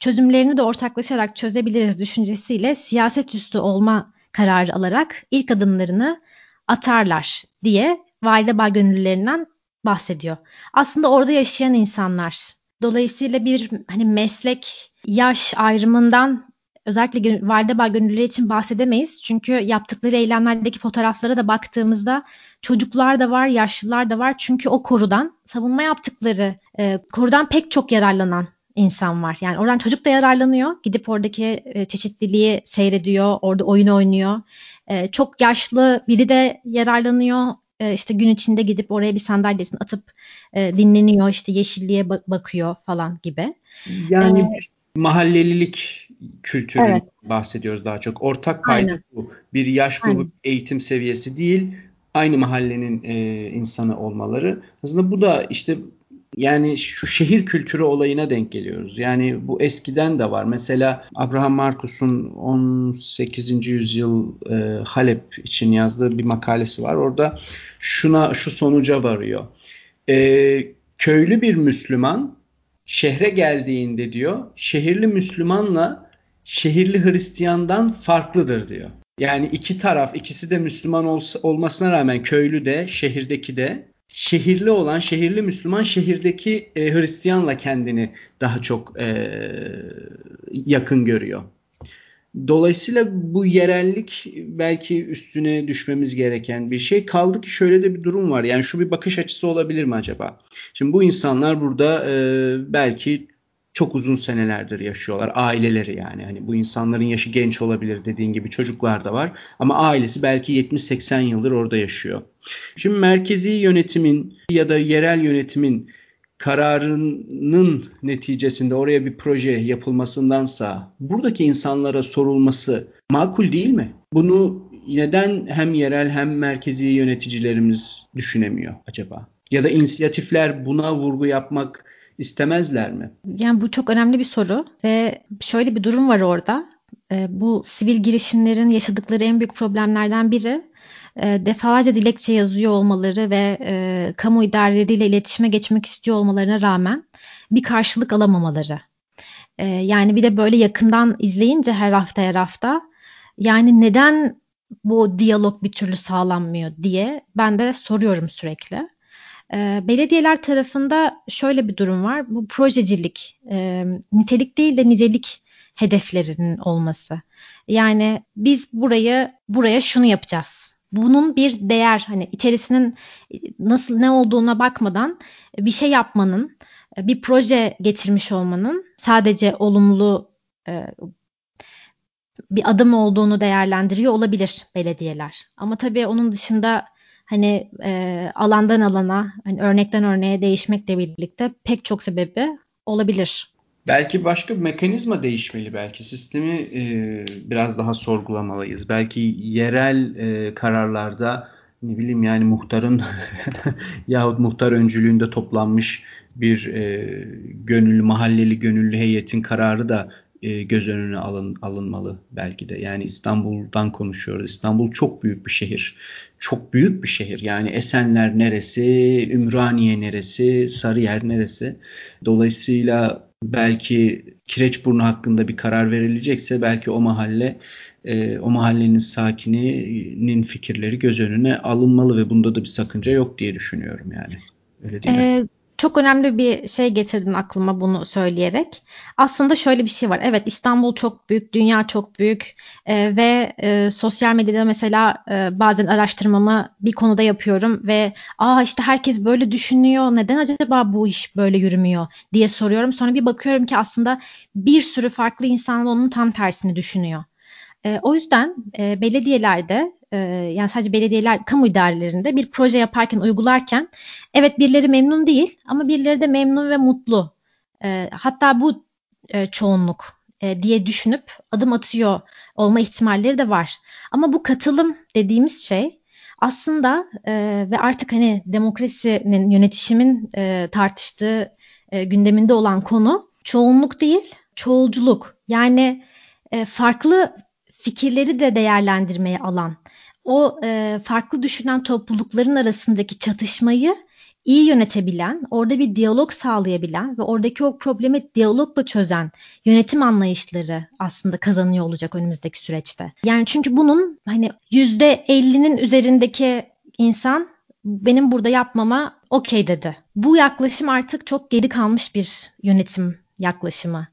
Çözümlerini de ortaklaşarak çözebiliriz düşüncesiyle siyaset üstü olma kararı alarak ilk adımlarını atarlar diye Validebağ gönüllülerinden bahsediyor. Aslında orada yaşayan insanlar. Dolayısıyla bir hani meslek, yaş ayrımından özellikle Validebağ gönüllüleri için bahsedemeyiz. Çünkü yaptıkları eylemlerdeki fotoğraflara da baktığımızda çocuklar da var, yaşlılar da var. Çünkü o korudan savunma yaptıkları, e, korudan pek çok yararlanan insan var. Yani oradan çocuk da yararlanıyor. Gidip oradaki e, çeşitliliği seyrediyor, orada oyun oynuyor. E, çok yaşlı biri de yararlanıyor. E, işte gün içinde gidip oraya bir sandalyesini atıp e, dinleniyor, işte yeşilliğe ba- bakıyor falan gibi. Yani ee, mahallelilik kültürü evet. bahsediyoruz daha çok. Ortak payda bu. Bir yaş grubu Aynen. eğitim seviyesi değil, aynı mahallenin e, insanı olmaları. Aslında bu da işte yani şu şehir kültürü olayına denk geliyoruz. Yani bu eskiden de var. Mesela Abraham Marcus'un 18. yüzyıl e, Halep için yazdığı bir makalesi var. Orada şuna şu sonuca varıyor. E, köylü bir Müslüman şehre geldiğinde diyor, şehirli Müslümanla şehirli Hristiyandan farklıdır diyor. Yani iki taraf, ikisi de Müslüman olsa, olmasına rağmen köylü de, şehirdeki de şehirli olan şehirli Müslüman şehirdeki e, Hristiyanla kendini daha çok e, yakın görüyor. Dolayısıyla bu yerellik belki üstüne düşmemiz gereken bir şey. Kaldı ki şöyle de bir durum var. Yani şu bir bakış açısı olabilir mi acaba? Şimdi bu insanlar burada e, belki çok uzun senelerdir yaşıyorlar. Aileleri yani. Hani bu insanların yaşı genç olabilir dediğin gibi çocuklar da var. Ama ailesi belki 70-80 yıldır orada yaşıyor. Şimdi merkezi yönetimin ya da yerel yönetimin kararının neticesinde oraya bir proje yapılmasındansa buradaki insanlara sorulması makul değil mi? Bunu neden hem yerel hem merkezi yöneticilerimiz düşünemiyor acaba? Ya da inisiyatifler buna vurgu yapmak istemezler mi? Yani bu çok önemli bir soru ve şöyle bir durum var orada. E, bu sivil girişimlerin yaşadıkları en büyük problemlerden biri e, defalarca dilekçe yazıyor olmaları ve e, kamu idareleriyle iletişime geçmek istiyor olmalarına rağmen bir karşılık alamamaları. E, yani bir de böyle yakından izleyince her hafta her hafta yani neden bu diyalog bir türlü sağlanmıyor diye ben de soruyorum sürekli. Belediyeler tarafında şöyle bir durum var. Bu projecilik, e, nitelik değil de nicelik hedeflerinin olması. Yani biz burayı buraya şunu yapacağız. Bunun bir değer hani içerisinin nasıl ne olduğuna bakmadan bir şey yapmanın, bir proje getirmiş olmanın sadece olumlu e, bir adım olduğunu değerlendiriyor olabilir belediyeler. Ama tabii onun dışında hani e, alandan alana, hani örnekten örneğe değişmekle birlikte pek çok sebebi olabilir. Belki başka bir mekanizma değişmeli. Belki sistemi e, biraz daha sorgulamalıyız. Belki yerel e, kararlarda ne bileyim yani muhtarın yahut muhtar öncülüğünde toplanmış bir e, gönüllü mahalleli gönüllü heyetin kararı da e, göz önüne alın, alınmalı belki de. Yani İstanbul'dan konuşuyoruz. İstanbul çok büyük bir şehir. Çok büyük bir şehir. Yani Esenler neresi, Ümraniye neresi, Sarıyer neresi. Dolayısıyla belki Kireçburnu hakkında bir karar verilecekse belki o mahalle e, o mahallenin sakininin fikirleri göz önüne alınmalı ve bunda da bir sakınca yok diye düşünüyorum yani. Öyle değil ee? Çok önemli bir şey getirdin aklıma bunu söyleyerek. Aslında şöyle bir şey var. Evet İstanbul çok büyük, dünya çok büyük e, ve e, sosyal medyada mesela e, bazen araştırmamı bir konuda yapıyorum ve aa işte herkes böyle düşünüyor. Neden acaba bu iş böyle yürümüyor diye soruyorum. Sonra bir bakıyorum ki aslında bir sürü farklı insan onun tam tersini düşünüyor. E, o yüzden e, belediyelerde e, yani sadece belediyeler kamu idarelerinde bir proje yaparken uygularken evet birileri memnun değil ama birileri de memnun ve mutlu. E, hatta bu e, çoğunluk e, diye düşünüp adım atıyor olma ihtimalleri de var. Ama bu katılım dediğimiz şey aslında e, ve artık hani demokrasinin yönetişimin e, tartıştığı e, gündeminde olan konu çoğunluk değil çoğulculuk. Yani e, farklı fikirleri de değerlendirmeye alan, o e, farklı düşünen toplulukların arasındaki çatışmayı iyi yönetebilen, orada bir diyalog sağlayabilen ve oradaki o problemi diyalogla çözen yönetim anlayışları aslında kazanıyor olacak önümüzdeki süreçte. Yani çünkü bunun hani yüzde 50'nin üzerindeki insan benim burada yapmama okey dedi. Bu yaklaşım artık çok geri kalmış bir yönetim yaklaşımı.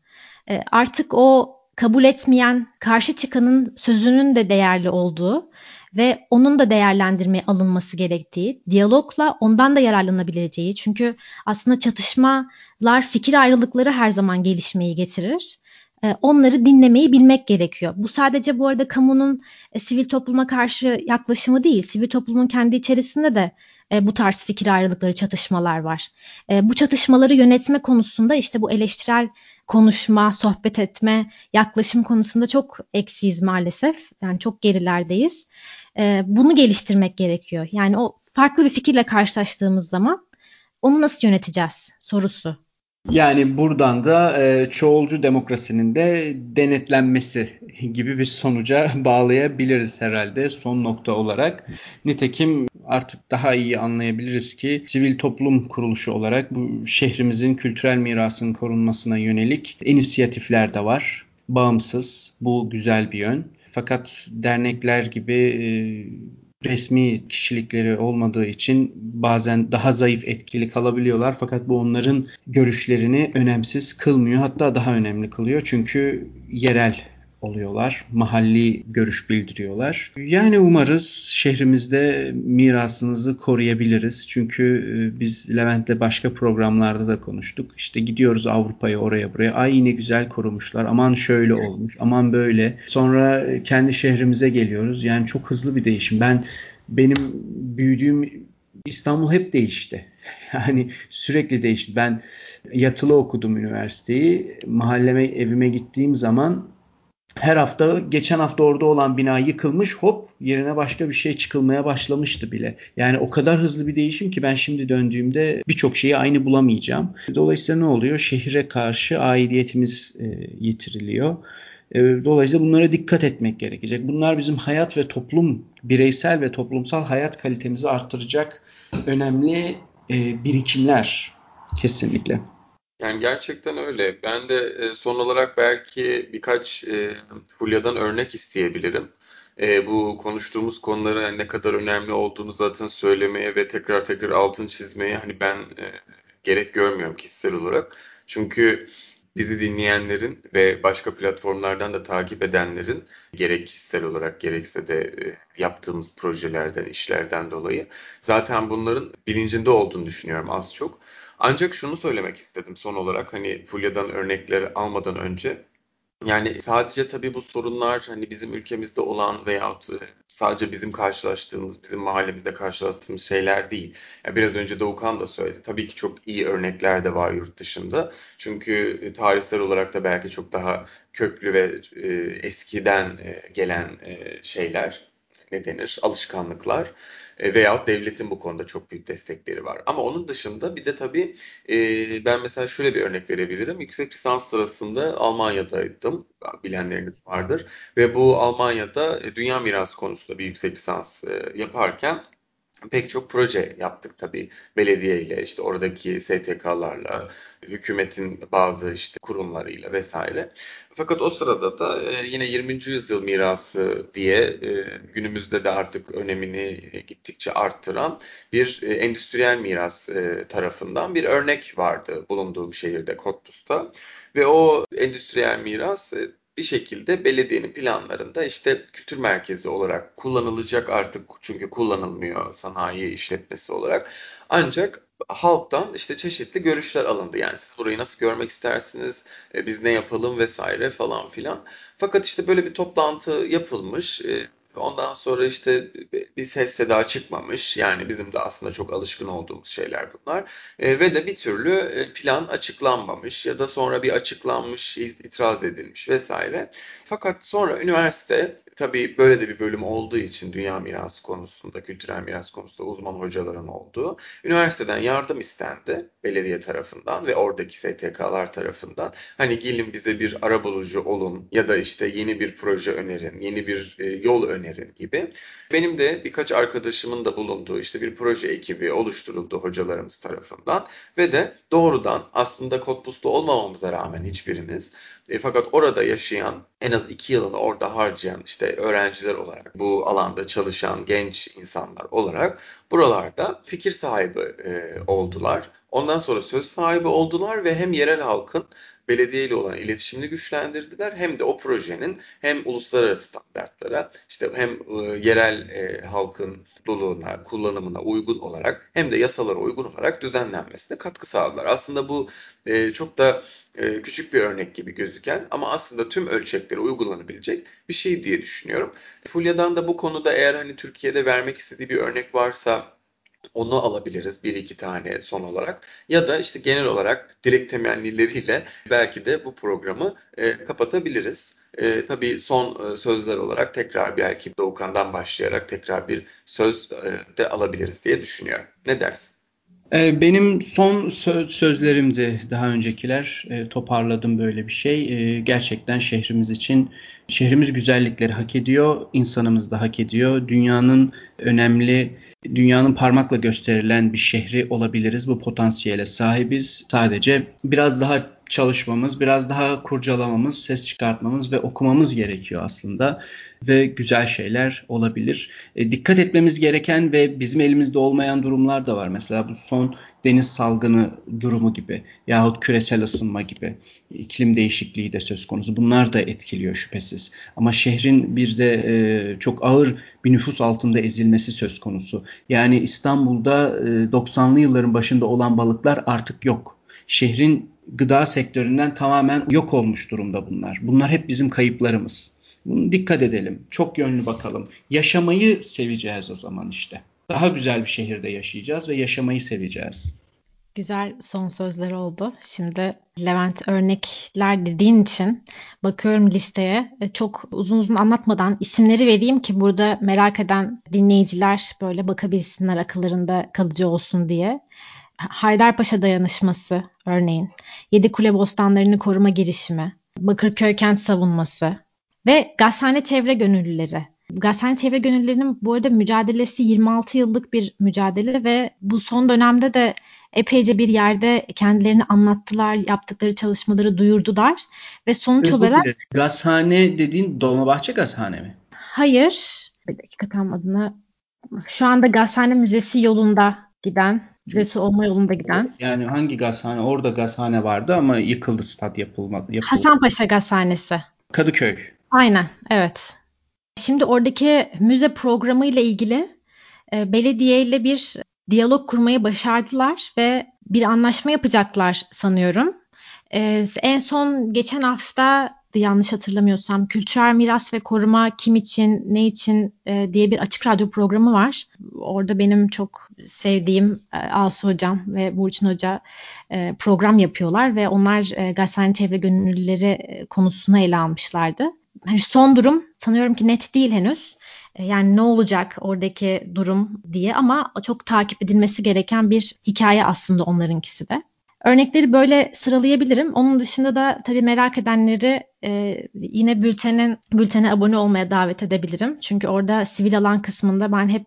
E, artık o kabul etmeyen, karşı çıkanın sözünün de değerli olduğu ve onun da değerlendirmeye alınması gerektiği, diyalogla ondan da yararlanabileceği. Çünkü aslında çatışmalar, fikir ayrılıkları her zaman gelişmeyi getirir. Ee, onları dinlemeyi bilmek gerekiyor. Bu sadece bu arada kamunun e, sivil topluma karşı yaklaşımı değil. Sivil toplumun kendi içerisinde de e, bu tarz fikir ayrılıkları, çatışmalar var. E, bu çatışmaları yönetme konusunda işte bu eleştirel konuşma, sohbet etme, yaklaşım konusunda çok eksiyiz maalesef. Yani çok gerilerdeyiz. E, bunu geliştirmek gerekiyor. Yani o farklı bir fikirle karşılaştığımız zaman onu nasıl yöneteceğiz sorusu. Yani buradan da e, çoğulcu demokrasinin de denetlenmesi gibi bir sonuca bağlayabiliriz herhalde son nokta olarak. Nitekim artık daha iyi anlayabiliriz ki sivil toplum kuruluşu olarak bu şehrimizin kültürel mirasının korunmasına yönelik inisiyatifler de var. Bağımsız, bu güzel bir yön. Fakat dernekler gibi e, resmi kişilikleri olmadığı için bazen daha zayıf etkili kalabiliyorlar. Fakat bu onların görüşlerini önemsiz kılmıyor. Hatta daha önemli kılıyor. Çünkü yerel oluyorlar. Mahalli görüş bildiriyorlar. Yani umarız şehrimizde mirasımızı koruyabiliriz. Çünkü e, biz Levent'le başka programlarda da konuştuk. İşte gidiyoruz Avrupa'ya oraya buraya. Ay ne güzel korumuşlar. Aman şöyle olmuş. Aman böyle. Sonra kendi şehrimize geliyoruz. Yani çok hızlı bir değişim. Ben benim büyüdüğüm İstanbul hep değişti. Yani sürekli değişti. Ben yatılı okudum üniversiteyi. Mahalleme, evime gittiğim zaman her hafta geçen hafta orada olan bina yıkılmış hop yerine başka bir şey çıkılmaya başlamıştı bile. Yani o kadar hızlı bir değişim ki ben şimdi döndüğümde birçok şeyi aynı bulamayacağım. Dolayısıyla ne oluyor? Şehire karşı aidiyetimiz e, yitiriliyor. E, dolayısıyla bunlara dikkat etmek gerekecek. Bunlar bizim hayat ve toplum, bireysel ve toplumsal hayat kalitemizi arttıracak önemli e, birikimler kesinlikle. Yani gerçekten öyle. Ben de e, son olarak belki birkaç e, Fulya'dan örnek isteyebilirim. E, bu konuştuğumuz konuların yani ne kadar önemli olduğunu zaten söylemeye ve tekrar tekrar altını çizmeye hani ben e, gerek görmüyorum kişisel olarak. Çünkü bizi dinleyenlerin ve başka platformlardan da takip edenlerin gerek kişisel olarak gerekse de e, yaptığımız projelerden, işlerden dolayı zaten bunların bilincinde olduğunu düşünüyorum az çok. Ancak şunu söylemek istedim son olarak hani Fulya'dan örnekleri almadan önce. Yani sadece tabii bu sorunlar hani bizim ülkemizde olan veyahut e, sadece bizim karşılaştığımız, bizim mahallemizde karşılaştığımız şeyler değil. Yani biraz önce Doğukan da söyledi. Tabii ki çok iyi örnekler de var yurt dışında. Çünkü e, tarihsel olarak da belki çok daha köklü ve e, eskiden e, gelen e, şeyler ne denir? Alışkanlıklar e, veyahut devletin bu konuda çok büyük destekleri var. Ama onun dışında bir de tabii e, ben mesela şöyle bir örnek verebilirim. Yüksek lisans sırasında Almanya'daydım. Bilenleriniz vardır. Ve bu Almanya'da e, dünya mirası konusunda bir yüksek lisans e, yaparken pek çok proje yaptık tabii belediye ile işte oradaki STK'larla hükümetin bazı işte kurumlarıyla vesaire. Fakat o sırada da e, yine 20. yüzyıl mirası diye e, günümüzde de artık önemini gittikçe arttıran bir e, endüstriyel miras tarafından bir örnek vardı bulunduğum şehirde Cottbus'ta. Ve o endüstriyel miras bir şekilde belediyenin planlarında işte kültür merkezi olarak kullanılacak artık çünkü kullanılmıyor sanayi işletmesi olarak. Ancak halktan işte çeşitli görüşler alındı. Yani siz burayı nasıl görmek istersiniz, e, biz ne yapalım vesaire falan filan. Fakat işte böyle bir toplantı yapılmış. Ondan sonra işte bir ses seda çıkmamış. Yani bizim de aslında çok alışkın olduğumuz şeyler bunlar. E, ve de bir türlü e, plan açıklanmamış ya da sonra bir açıklanmış, itiraz edilmiş vesaire. Fakat sonra üniversite tabii böyle de bir bölüm olduğu için dünya mirası konusunda, kültürel miras konusunda uzman hocaların olduğu üniversiteden yardım istendi belediye tarafından ve oradaki STK'lar tarafından. Hani gelin bize bir ara bulucu olun ya da işte yeni bir proje önerin, yeni bir e, yol önerin gibi. Benim de birkaç arkadaşımın da bulunduğu işte bir proje ekibi oluşturuldu hocalarımız tarafından ve de doğrudan aslında Cottbus'ta olmamamıza rağmen hiçbirimiz e, fakat orada yaşayan en az iki yılını orada harcayan işte öğrenciler olarak bu alanda çalışan genç insanlar olarak buralarda fikir sahibi e, oldular. Ondan sonra söz sahibi oldular ve hem yerel halkın belediye ile olan iletişimini güçlendirdiler hem de o projenin hem uluslararası standartlara işte hem e, yerel e, halkın doluğuna, kullanımına uygun olarak hem de yasalara uygun olarak düzenlenmesine katkı sağladılar. Aslında bu e, çok da e, küçük bir örnek gibi gözüken ama aslında tüm ölçeklere uygulanabilecek bir şey diye düşünüyorum. Fulya'dan da bu konuda eğer hani Türkiye'de vermek istediği bir örnek varsa onu alabiliriz bir iki tane son olarak. Ya da işte genel olarak dilek temennileriyle belki de bu programı e, kapatabiliriz. E, tabii son e, sözler olarak tekrar belki Doğukan'dan başlayarak tekrar bir söz e, de alabiliriz diye düşünüyorum. Ne dersin? E, benim son sözlerimdi daha öncekiler. E, toparladım böyle bir şey. E, gerçekten şehrimiz için şehrimiz güzellikleri hak ediyor, insanımız da hak ediyor. Dünyanın önemli dünyanın parmakla gösterilen bir şehri olabiliriz. Bu potansiyele sahibiz. Sadece biraz daha çalışmamız, biraz daha kurcalamamız, ses çıkartmamız ve okumamız gerekiyor aslında ve güzel şeyler olabilir. E, dikkat etmemiz gereken ve bizim elimizde olmayan durumlar da var. Mesela bu son deniz salgını durumu gibi yahut küresel ısınma gibi iklim değişikliği de söz konusu. Bunlar da etkiliyor şüphesiz. Ama şehrin bir de e, çok ağır bir nüfus altında ezilmesi söz konusu. Yani İstanbul'da e, 90'lı yılların başında olan balıklar artık yok. Şehrin gıda sektöründen tamamen yok olmuş durumda bunlar. Bunlar hep bizim kayıplarımız. Bunu dikkat edelim. Çok yönlü bakalım. Yaşamayı seveceğiz o zaman işte. Daha güzel bir şehirde yaşayacağız ve yaşamayı seveceğiz. Güzel son sözler oldu. Şimdi Levent örnekler dediğin için bakıyorum listeye. E, çok uzun uzun anlatmadan isimleri vereyim ki burada merak eden dinleyiciler böyle bakabilsinler akıllarında kalıcı olsun diye. Haydarpaşa Dayanışması örneğin, Yedi Kule Bostanlarını Koruma Girişimi, Bakırköy Kent Savunması ve Gazhane Çevre Gönüllüleri. Gazhane Çevre Gönüllülerinin bu arada mücadelesi 26 yıllık bir mücadele ve bu son dönemde de epeyce bir yerde kendilerini anlattılar, yaptıkları çalışmaları duyurdular ve sonuç Özür olarak... Gazhane dediğin Dolmabahçe Gazhane mi? Hayır. Bir dakika tam adını... Şu anda Gazhane Müzesi yolunda giden Müzesi olma yolunda giden. Yani hangi gazhane? Orada gazhane vardı ama yıkıldı stat yapılmadı. Yapıldı. Hasanpaşa Gazhanesi. Kadıköy. Aynen evet. Şimdi oradaki müze programı ile ilgili e, belediye ile bir diyalog kurmayı başardılar ve bir anlaşma yapacaklar sanıyorum. E, en son geçen hafta yanlış hatırlamıyorsam Kültürel Miras ve Koruma Kim için, Ne için e, diye bir açık radyo programı var. Orada benim çok sevdiğim e, Asu Hocam ve Burçin Hoca e, program yapıyorlar ve onlar e, Gazhane Çevre Gönüllüleri e, konusunu ele almışlardı. Yani son durum sanıyorum ki net değil henüz. E, yani ne olacak oradaki durum diye ama çok takip edilmesi gereken bir hikaye aslında onlarınkisi de. Örnekleri böyle sıralayabilirim. Onun dışında da tabii merak edenleri e, yine bültenin bültene abone olmaya davet edebilirim. Çünkü orada sivil alan kısmında ben hep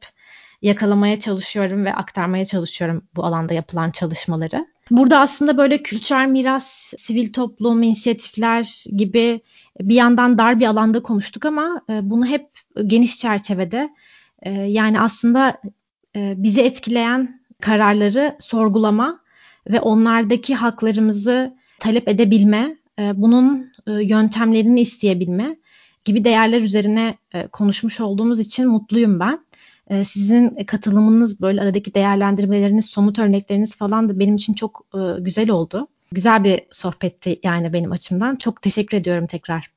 yakalamaya çalışıyorum ve aktarmaya çalışıyorum bu alanda yapılan çalışmaları. Burada aslında böyle kültürel miras, sivil toplum, inisiyatifler gibi bir yandan dar bir alanda konuştuk ama e, bunu hep geniş çerçevede e, yani aslında e, bizi etkileyen kararları sorgulama ve onlardaki haklarımızı talep edebilme, bunun yöntemlerini isteyebilme gibi değerler üzerine konuşmuş olduğumuz için mutluyum ben. Sizin katılımınız böyle aradaki değerlendirmeleriniz, somut örnekleriniz falan da benim için çok e, güzel oldu. Güzel bir sohbetti yani benim açımdan. Çok teşekkür ediyorum tekrar.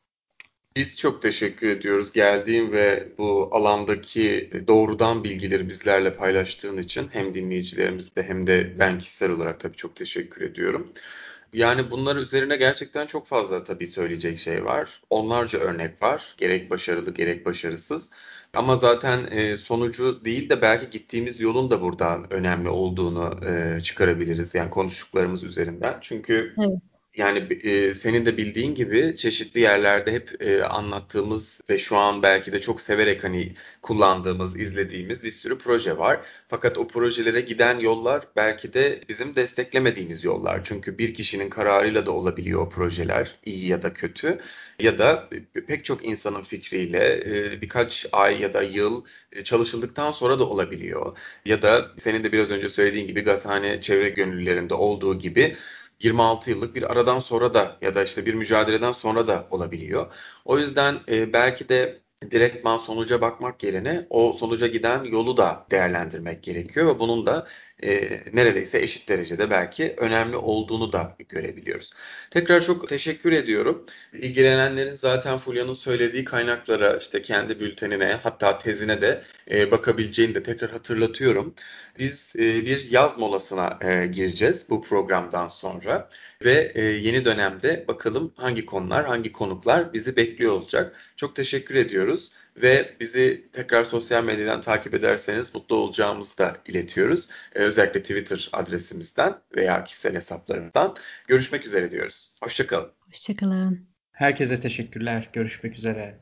Biz çok teşekkür ediyoruz geldiğin ve bu alandaki doğrudan bilgileri bizlerle paylaştığın için hem dinleyicilerimizde hem de ben kişisel olarak tabii çok teşekkür ediyorum. Yani bunlar üzerine gerçekten çok fazla tabii söyleyecek şey var. Onlarca örnek var. Gerek başarılı gerek başarısız. Ama zaten e, sonucu değil de belki gittiğimiz yolun da buradan önemli olduğunu e, çıkarabiliriz. Yani konuştuklarımız üzerinden. Çünkü evet. Yani e, senin de bildiğin gibi çeşitli yerlerde hep e, anlattığımız ve şu an belki de çok severek hani kullandığımız, izlediğimiz bir sürü proje var. Fakat o projelere giden yollar belki de bizim desteklemediğimiz yollar. Çünkü bir kişinin kararıyla da olabiliyor o projeler, iyi ya da kötü. Ya da pek çok insanın fikriyle e, birkaç ay ya da yıl e, çalışıldıktan sonra da olabiliyor. Ya da senin de biraz önce söylediğin gibi gazhane çevre gönüllülerinde olduğu gibi 26 yıllık bir aradan sonra da ya da işte bir mücadeleden sonra da olabiliyor. O yüzden e, belki de direktman sonuca bakmak yerine o sonuca giden yolu da değerlendirmek gerekiyor ve bunun da e, neredeyse eşit derecede belki önemli olduğunu da görebiliyoruz. Tekrar çok teşekkür ediyorum. İlgilenenlerin zaten Fulya'nın söylediği kaynaklara, işte kendi bültenine hatta tezine de e, bakabileceğini de tekrar hatırlatıyorum. Biz e, bir yaz molasına e, gireceğiz bu programdan sonra ve e, yeni dönemde bakalım hangi konular, hangi konuklar bizi bekliyor olacak. Çok teşekkür ediyoruz ve bizi tekrar sosyal medyadan takip ederseniz mutlu olacağımızı da iletiyoruz. Ee, özellikle Twitter adresimizden veya kişisel hesaplarımızdan. Görüşmek üzere diyoruz. Hoşçakalın. Hoşçakalın. Herkese teşekkürler. Görüşmek üzere.